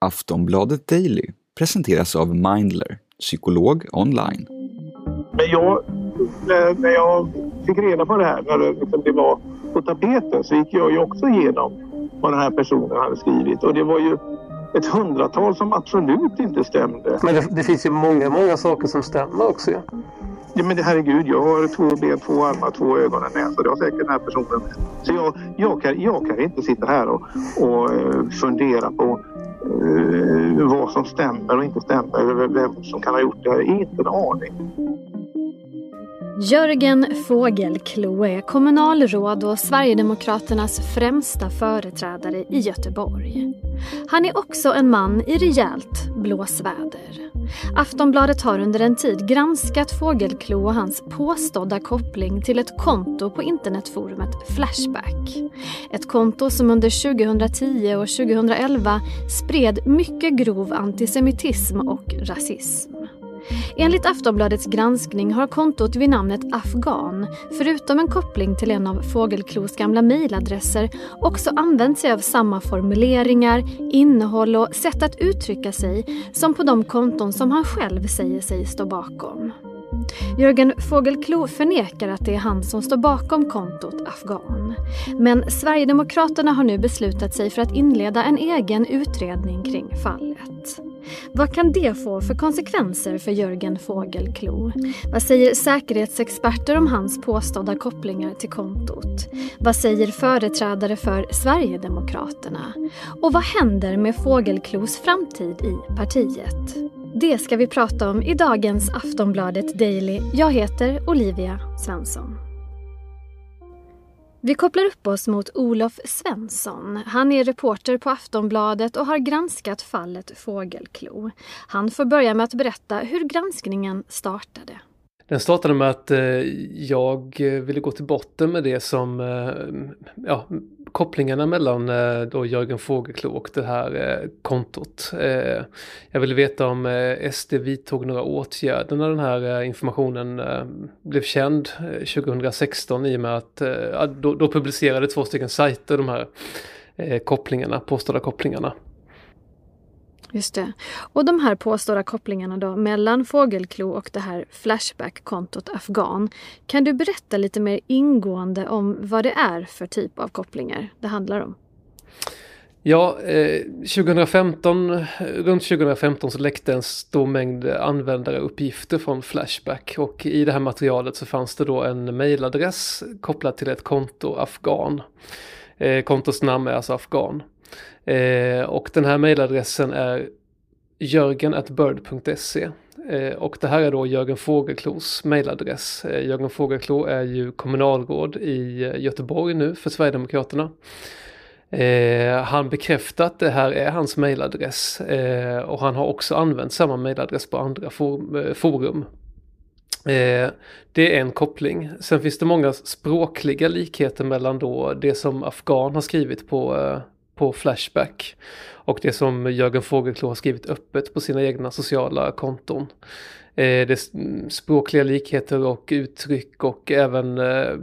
Aftonbladet Daily presenteras av Mindler, psykolog online. Men jag, när jag fick reda på det här, när det, liksom det var på tapeten, så gick jag ju också igenom vad den här personen hade skrivit. Och det var ju ett hundratal som absolut inte stämde. Men det, det finns ju många, många saker som stämmer också. Ja. Ja, men herregud, jag har två ben, två armar, två ögon och en näsa. Det har säkert den här personen. med. Så jag, jag, kan, jag kan inte sitta här och, och eh, fundera på uh, vad som stämmer och inte stämmer. Eller vem som kan ha gjort det. Jag har Inte en aning. Jörgen Fågelklo är kommunalråd och Sverigedemokraternas främsta företrädare i Göteborg. Han är också en man i rejält blåsväder. Aftonbladet har under en tid granskat Fågelklo och hans påstådda koppling till ett konto på internetforumet Flashback. Ett konto som under 2010 och 2011 spred mycket grov antisemitism och rasism. Enligt Aftonbladets granskning har kontot vid namnet Afghan, förutom en koppling till en av Fågelklos gamla mejladresser, också använt sig av samma formuleringar, innehåll och sätt att uttrycka sig som på de konton som han själv säger sig stå bakom. Jörgen Fågelklo förnekar att det är han som står bakom kontot Afghan. Men Sverigedemokraterna har nu beslutat sig för att inleda en egen utredning kring fallet. Vad kan det få för konsekvenser för Jörgen Fågelklo? Vad säger säkerhetsexperter om hans påstådda kopplingar till kontot? Vad säger företrädare för Sverigedemokraterna? Och vad händer med Fågelklos framtid i partiet? Det ska vi prata om i dagens Aftonbladet Daily. Jag heter Olivia Svensson. Vi kopplar upp oss mot Olof Svensson. Han är reporter på Aftonbladet och har granskat fallet Fågelklo. Han får börja med att berätta hur granskningen startade. Den startade med att eh, jag eh, ville gå till botten med det som, eh, ja, kopplingarna mellan eh, då Jörgen Fågelklo och det här eh, kontot. Eh, jag ville veta om SD vidtog några åtgärder när den här informationen blev känd 2016 i och med att då, då publicerade två stycken sajter de här kopplingarna, påstådda kopplingarna. Just det. Och de här påstådda kopplingarna då mellan Fågelklo och det här Flashback-kontot Afghan. Kan du berätta lite mer ingående om vad det är för typ av kopplingar det handlar om? Ja, eh, 2015, runt 2015 så läckte en stor mängd användaruppgifter från Flashback och i det här materialet så fanns det då en mailadress kopplad till ett konto Afghan. Eh, kontos namn är alltså Afghan. Eh, och den här mejladressen är jörgen.bird.se eh, och det här är då Jörgen Fågelklos mejladress. Eh, Jörgen Fågelklo är ju kommunalråd i eh, Göteborg nu för Sverigedemokraterna. Eh, han bekräftar att det här är hans mejladress eh, och han har också använt samma mejladress på andra for, eh, forum. Eh, det är en koppling. Sen finns det många språkliga likheter mellan då det som Afghan har skrivit på eh, på Flashback. Och det som Jörgen Fogelklou har skrivit öppet på sina egna sociala konton. Eh, det är språkliga likheter och uttryck och även eh,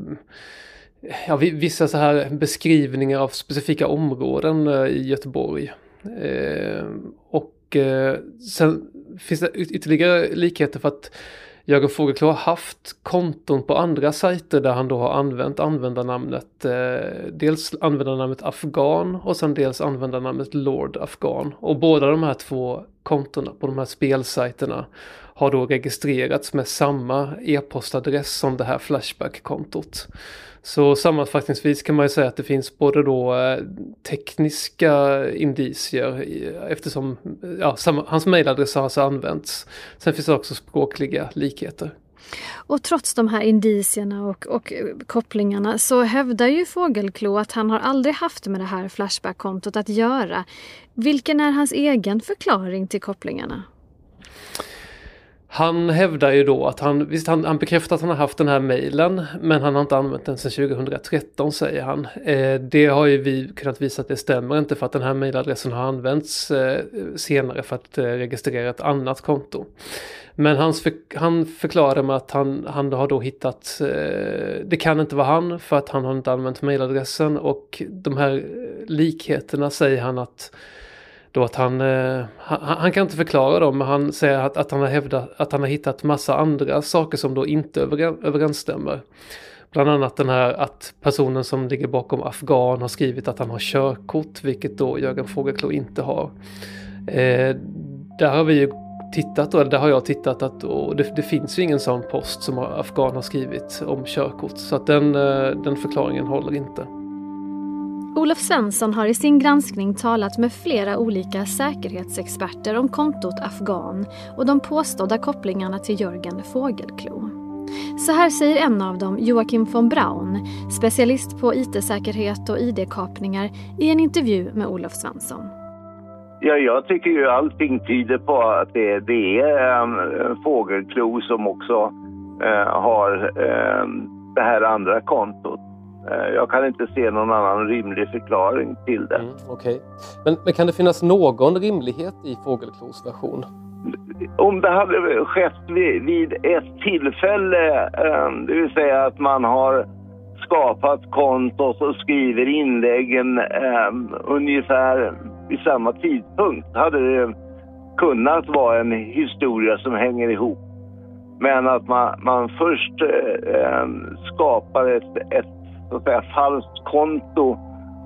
ja, vissa så här beskrivningar av specifika områden eh, i Göteborg. Eh, och eh, sen finns det ytterligare likheter för att Jörgen Fogelklou har haft konton på andra sajter där han då har använt användarnamnet, eh, dels användarnamnet Afghan och sen dels användarnamnet Lord Afghan. Och båda de här två kontona på de här spelsajterna har då registrerats med samma e-postadress som det här Flashback-kontot. Så sammanfattningsvis kan man ju säga att det finns både då eh, tekniska indicier eftersom ja, hans mejladress har alltså använts. Sen finns det också språkliga likheter. Och trots de här indicierna och, och eh, kopplingarna så hävdar ju Fågelklo att han har aldrig haft med det här Flashback-kontot att göra. Vilken är hans egen förklaring till kopplingarna? Han hävdar ju då att han, visst han, han bekräftar att han har haft den här mejlen men han har inte använt den sedan 2013 säger han. Eh, det har ju vi kunnat visa att det stämmer inte för att den här mejladressen har använts eh, senare för att eh, registrera ett annat konto. Men hans för, han förklarade med att han, han har då hittat, eh, det kan inte vara han för att han har inte använt mejladressen och de här eh, likheterna säger han att då att han, eh, han, han, kan inte förklara dem men han säger att, att han har hävdat att han har hittat massa andra saker som då inte överensstämmer. Bland annat den här att personen som ligger bakom Afghan har skrivit att han har körkort, vilket då Jörgen Fogelklou inte har. Eh, där har vi ju tittat, och där har jag tittat att och det, det, finns ju ingen sån post som Afghan har skrivit om körkort. Så att den, eh, den förklaringen håller inte. Olof Svensson har i sin granskning talat med flera olika säkerhetsexperter om kontot Afghan och de påstådda kopplingarna till Jörgen Fågelklo. Så här säger en av dem, Joakim von Braun, specialist på IT-säkerhet och ID-kapningar i en intervju med Olof Svensson. Ja, jag tycker ju allting tyder på att det, det är ehm, um, Fågelklo som också äh, har äh, det här andra kontot. Uh, jag kan inte se någon annan rimlig förklaring till det. Mm. Okay. Men, men, kan det finnas någon rimlighet i Fågelklos version? Om det hade skett vid, vid ett tillfälle, um, det vill säga att man har skapat kontot och skriver inläggen ungefär vid samma tidpunkt hade det kunnat vara en historia som hänger ihop. Men att man, man först eh, skapar ett, ett så att säga, falskt konto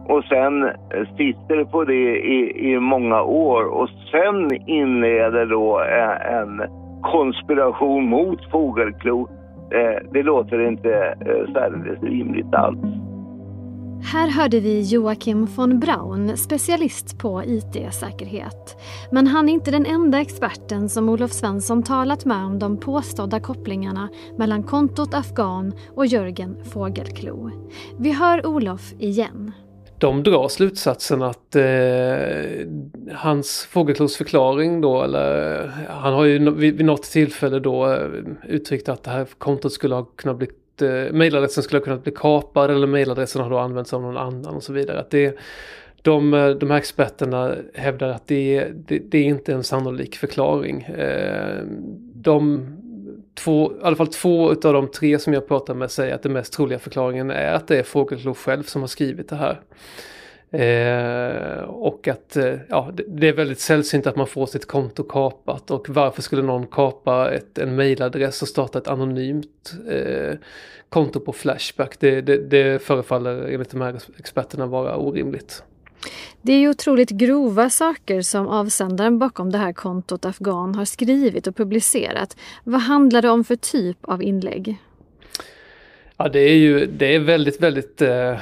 och sen sitter på det i, i många år och sen inleder då en, en konspiration mot Fågelklo. Eh, det låter inte eh, särdeles rimligt alls. Här hörde vi Joakim von Braun, specialist på IT-säkerhet. Men han är inte den enda experten som Olof Svensson talat med om de påstådda kopplingarna mellan kontot Afghan och Jörgen Fågelklo. Vi hör Olof igen. De drar slutsatsen att eh, hans Fågelklos förklaring då, eller han har ju vid, vid något tillfälle då eh, uttryckt att det här kontot skulle ha kunnat bli eh, mailadressen skulle ha kunnat bli kapad eller mailadressen har då använts av någon annan och så vidare. Att det, de, eh, de här experterna hävdar att det, det, det är inte en sannolik förklaring. Eh, de två, i alla fall två av de tre som jag pratar med säger att den mest troliga förklaringen är att det är Fogelklou själv som har skrivit det här. Eh, och att eh, ja, det, det, är väldigt sällsynt att man får sitt konto kapat och varför skulle någon kapa ett, en mailadress och starta ett anonymt eh, konto på Flashback? Det, det, det förefaller enligt de här experterna vara orimligt. Det är ju otroligt grova saker som avsändaren bakom det här kontot Afghan har skrivit och publicerat. Vad handlar det om för typ av inlägg? Ja, det är ju det är väldigt, väldigt eh,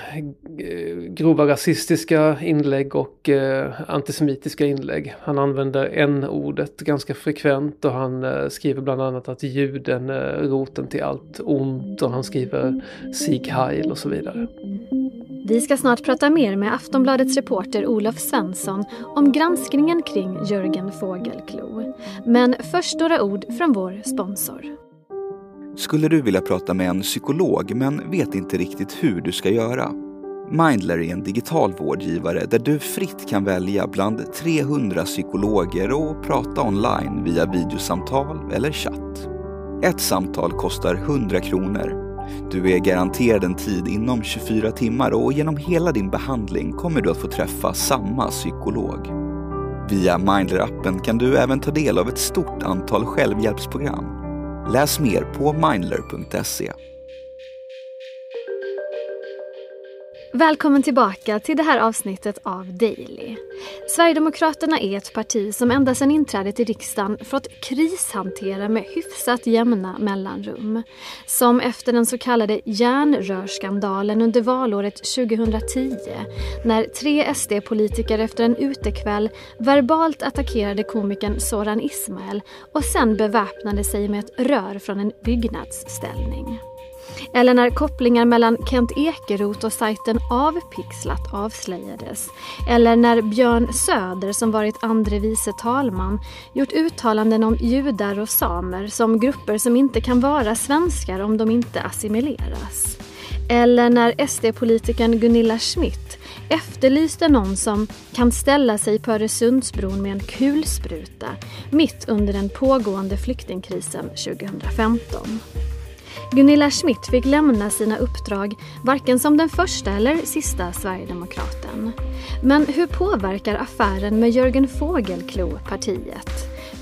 grova rasistiska inlägg och eh, antisemitiska inlägg. Han använder n-ordet ganska frekvent och han eh, skriver bland annat att juden är roten till allt ont och han skriver Sieg Heil och så vidare. Vi ska snart prata mer med Aftonbladets reporter Olof Svensson om granskningen kring Jörgen Fågelklo. Men först några ord från vår sponsor. Skulle du vilja prata med en psykolog men vet inte riktigt hur du ska göra? Mindler är en digital vårdgivare där du fritt kan välja bland 300 psykologer och prata online via videosamtal eller chatt. Ett samtal kostar 100 kronor. Du är garanterad en tid inom 24 timmar och genom hela din behandling kommer du att få träffa samma psykolog. Via Mindler-appen kan du även ta del av ett stort antal självhjälpsprogram Läs mer på mindler.se. Välkommen tillbaka till det här avsnittet av Daily. Sverigedemokraterna är ett parti som ända sedan inträdet i riksdagen fått krishantera med hyfsat jämna mellanrum. Som efter den så kallade järnrörsskandalen under valåret 2010 när tre SD-politiker efter en utekväll verbalt attackerade komikern Soran Ismail och sen beväpnade sig med ett rör från en byggnadsställning. Eller när kopplingar mellan Kent Ekeroth och sajten Avpixlat avslöjades. Eller när Björn Söder, som varit andre vice talman, gjort uttalanden om judar och samer som grupper som inte kan vara svenskar om de inte assimileras. Eller när SD-politikern Gunilla Schmidt efterlyste någon som kan ställa sig på Öresundsbron med en kulspruta mitt under den pågående flyktingkrisen 2015. Gunilla Schmidt fick lämna sina uppdrag varken som den första eller sista Sverigedemokraten. Men hur påverkar affären med Jörgen Fågelklo partiet?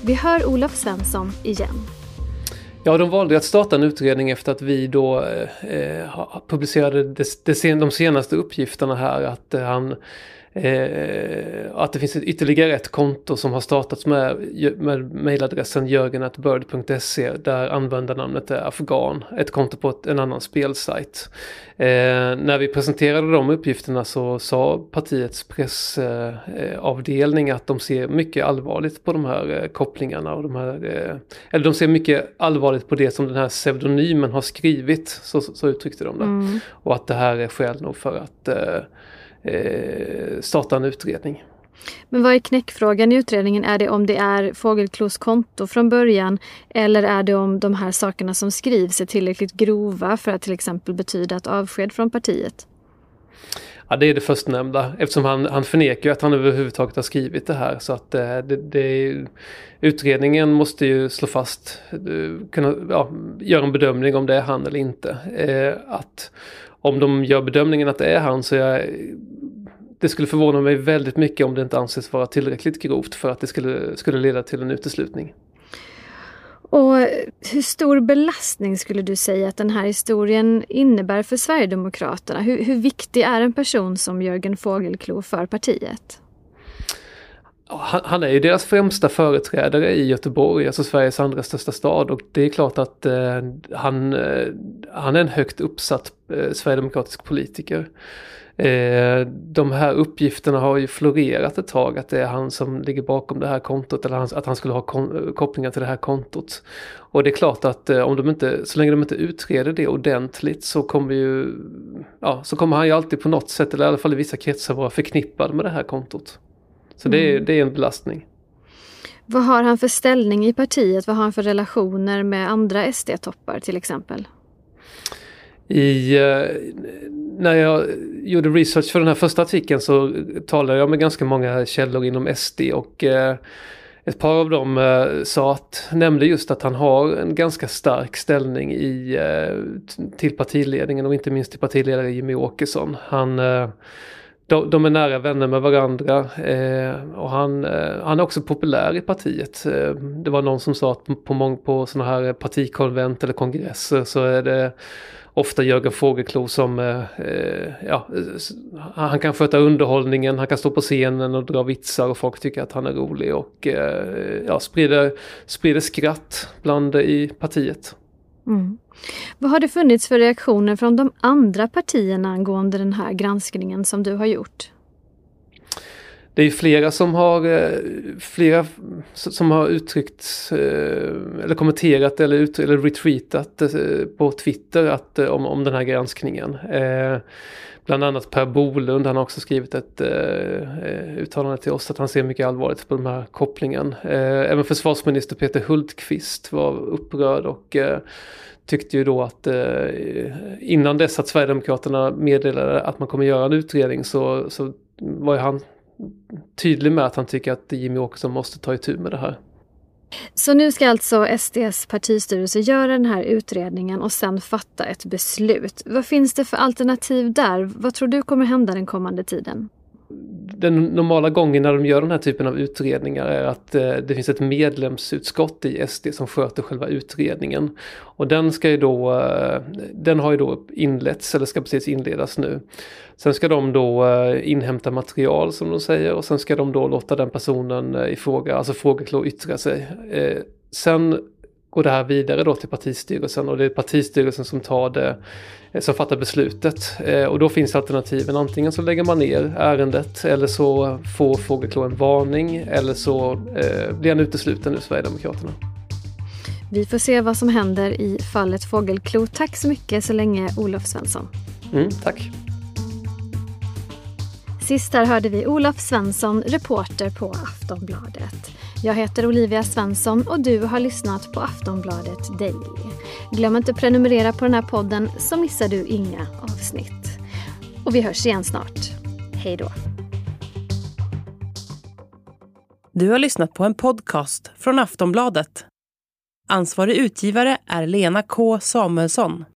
Vi hör Olof Svensson igen. Ja, de valde att starta en utredning efter att vi då eh, eh publicerade de senaste uppgifterna här att eh, han Eh, att det finns ett, ytterligare ett konto som har startats med, med mejladressen jörgen.bird.se där användarnamnet är afghan. Ett konto på ett, en annan spelsajt. Eh, när vi presenterade de uppgifterna så sa partiets pressavdelning eh, att de ser mycket allvarligt på de här eh, kopplingarna. Och de här, eh, eller de ser mycket allvarligt på det som den här pseudonymen har skrivit. Så, så uttryckte de det. Mm. Och att det här är skäl nog för att eh, starta en utredning. Men vad är knäckfrågan i utredningen? Är det om det är Fågelklos konto från början eller är det om de här sakerna som skrivs är tillräckligt grova för att till exempel betyda ett avsked från partiet? Ja, det är det förstnämnda eftersom han, han förnekar att han överhuvudtaget har skrivit det här. Så att eh, det, det, utredningen måste ju slå fast, eh, kunna ja, göra en bedömning om det är han eller inte. Eh, att om de gör bedömningen att det är han så jag, det skulle förvåna mig väldigt mycket om det inte anses vara tillräckligt grovt för att det skulle, skulle leda till en uteslutning. Och hur stor belastning skulle du säga att den här historien innebär för Sverigedemokraterna? Hur, hur viktig är en person som Jörgen Fågelklo för partiet? Han, han, är ju deras främsta företrädare i Göteborg, alltså Sveriges andra största stad. Och det är klart att eh, han, eh, han är en högt uppsatt eh, sverigedemokratisk politiker. Eh, de här uppgifterna har ju florerat ett tag att det är han som ligger bakom det här kontot eller att han skulle ha kopplingar till det här kontot. Och det är klart att eh, om de inte, så länge de inte utreder det ordentligt så kommer ju, ja, så kommer han ju alltid på något sätt, eller i alla fall i vissa kretsar, vara förknippad med det här kontot. Så det, är, mm. det är en belastning. Vad har han för ställning i partiet? Vad har han för relationer med andra SD-toppar till exempel? I, eh, när jag gjorde research för den här första artikeln så talade jag med ganska många källor inom SD och eh, ett par av dem eh, sa att, nämnde just att han har en ganska stark ställning i, eh, till partiledningen och inte minst till partiledare Jimmy Åkesson. Han eh, de, de, är nära vänner med varandra eh, och han, eh, han är också populär i partiet. Eh, det var någon som sa att på, på, på sådana här partikonvent eller kongresser så är det ofta Jörgen Fogelklou som, eh, eh ja, han kan sköta underhållningen, han kan stå på scenen och dra vitsar och folk tycker att han är rolig och eh, ja, sprider, sprider skratt bland eh, i partiet. Mm. Vad har det funnits för reaktioner från de andra partierna angående den här granskningen som du har gjort? Det är flera som har, eh, flera som har uttryckt eh, eller kommenterat eller, ut, eller retweetat eh, på Twitter att, om, om den här granskningen. Bland annat Per Bolund, han har också skrivit ett uttalande till oss att han ser mycket allvarligt på den här kopplingen. även försvarsminister Peter Hultqvist var upprörd och tyckte ju då att innan dess att Sverigedemokraterna meddelade att man kommer göra en utredning så, så var ju han tydlig med att han tycker att Jimmy Åkesson måste ta itu med det här. Så nu ska alltså SDs partistyrelse göra den här utredningen och sen fatta ett beslut. Vad finns det för alternativ där? Vad tror du kommer hända den kommande tiden? Den normala gången när de gör den här typen av utredningar är att eh, det finns ett medlemsutskott i SD som sköter själva utredningen. Och den ska ju då, eh, den har ju då inletts eller ska precis inledas nu. Sen ska de då eh, inhämta material som de säger och sen ska de då låta den personen i fråga, alltså frågeklå yttra sig. Sen går det här vidare då till partistyrelsen och det är partistyrelsen som tar det Eh, som fattar beslutet. Eh, och då finns alternativen. Antingen så lägger man ner ärendet eller så får Fågelklå en varning eller så eh, blir han utesluten ur Sverigedemokraterna. Vi får se vad som händer i fallet Fågelklo. Tack så mycket så länge Olof Svensson. Mm, tack. Sist här hörde vi Olof Svensson, reporter på Aftonbladet. Jag heter Olivia Svensson och du har lyssnat på Aftonbladet Daily. Glöm inte att prenumerera på den här podden så missar du inga avsnitt. Och vi hörs igen snart. Hej då. Du har lyssnat på en podcast från Aftonbladet. Ansvarig utgivare är Lena K Samuelsson.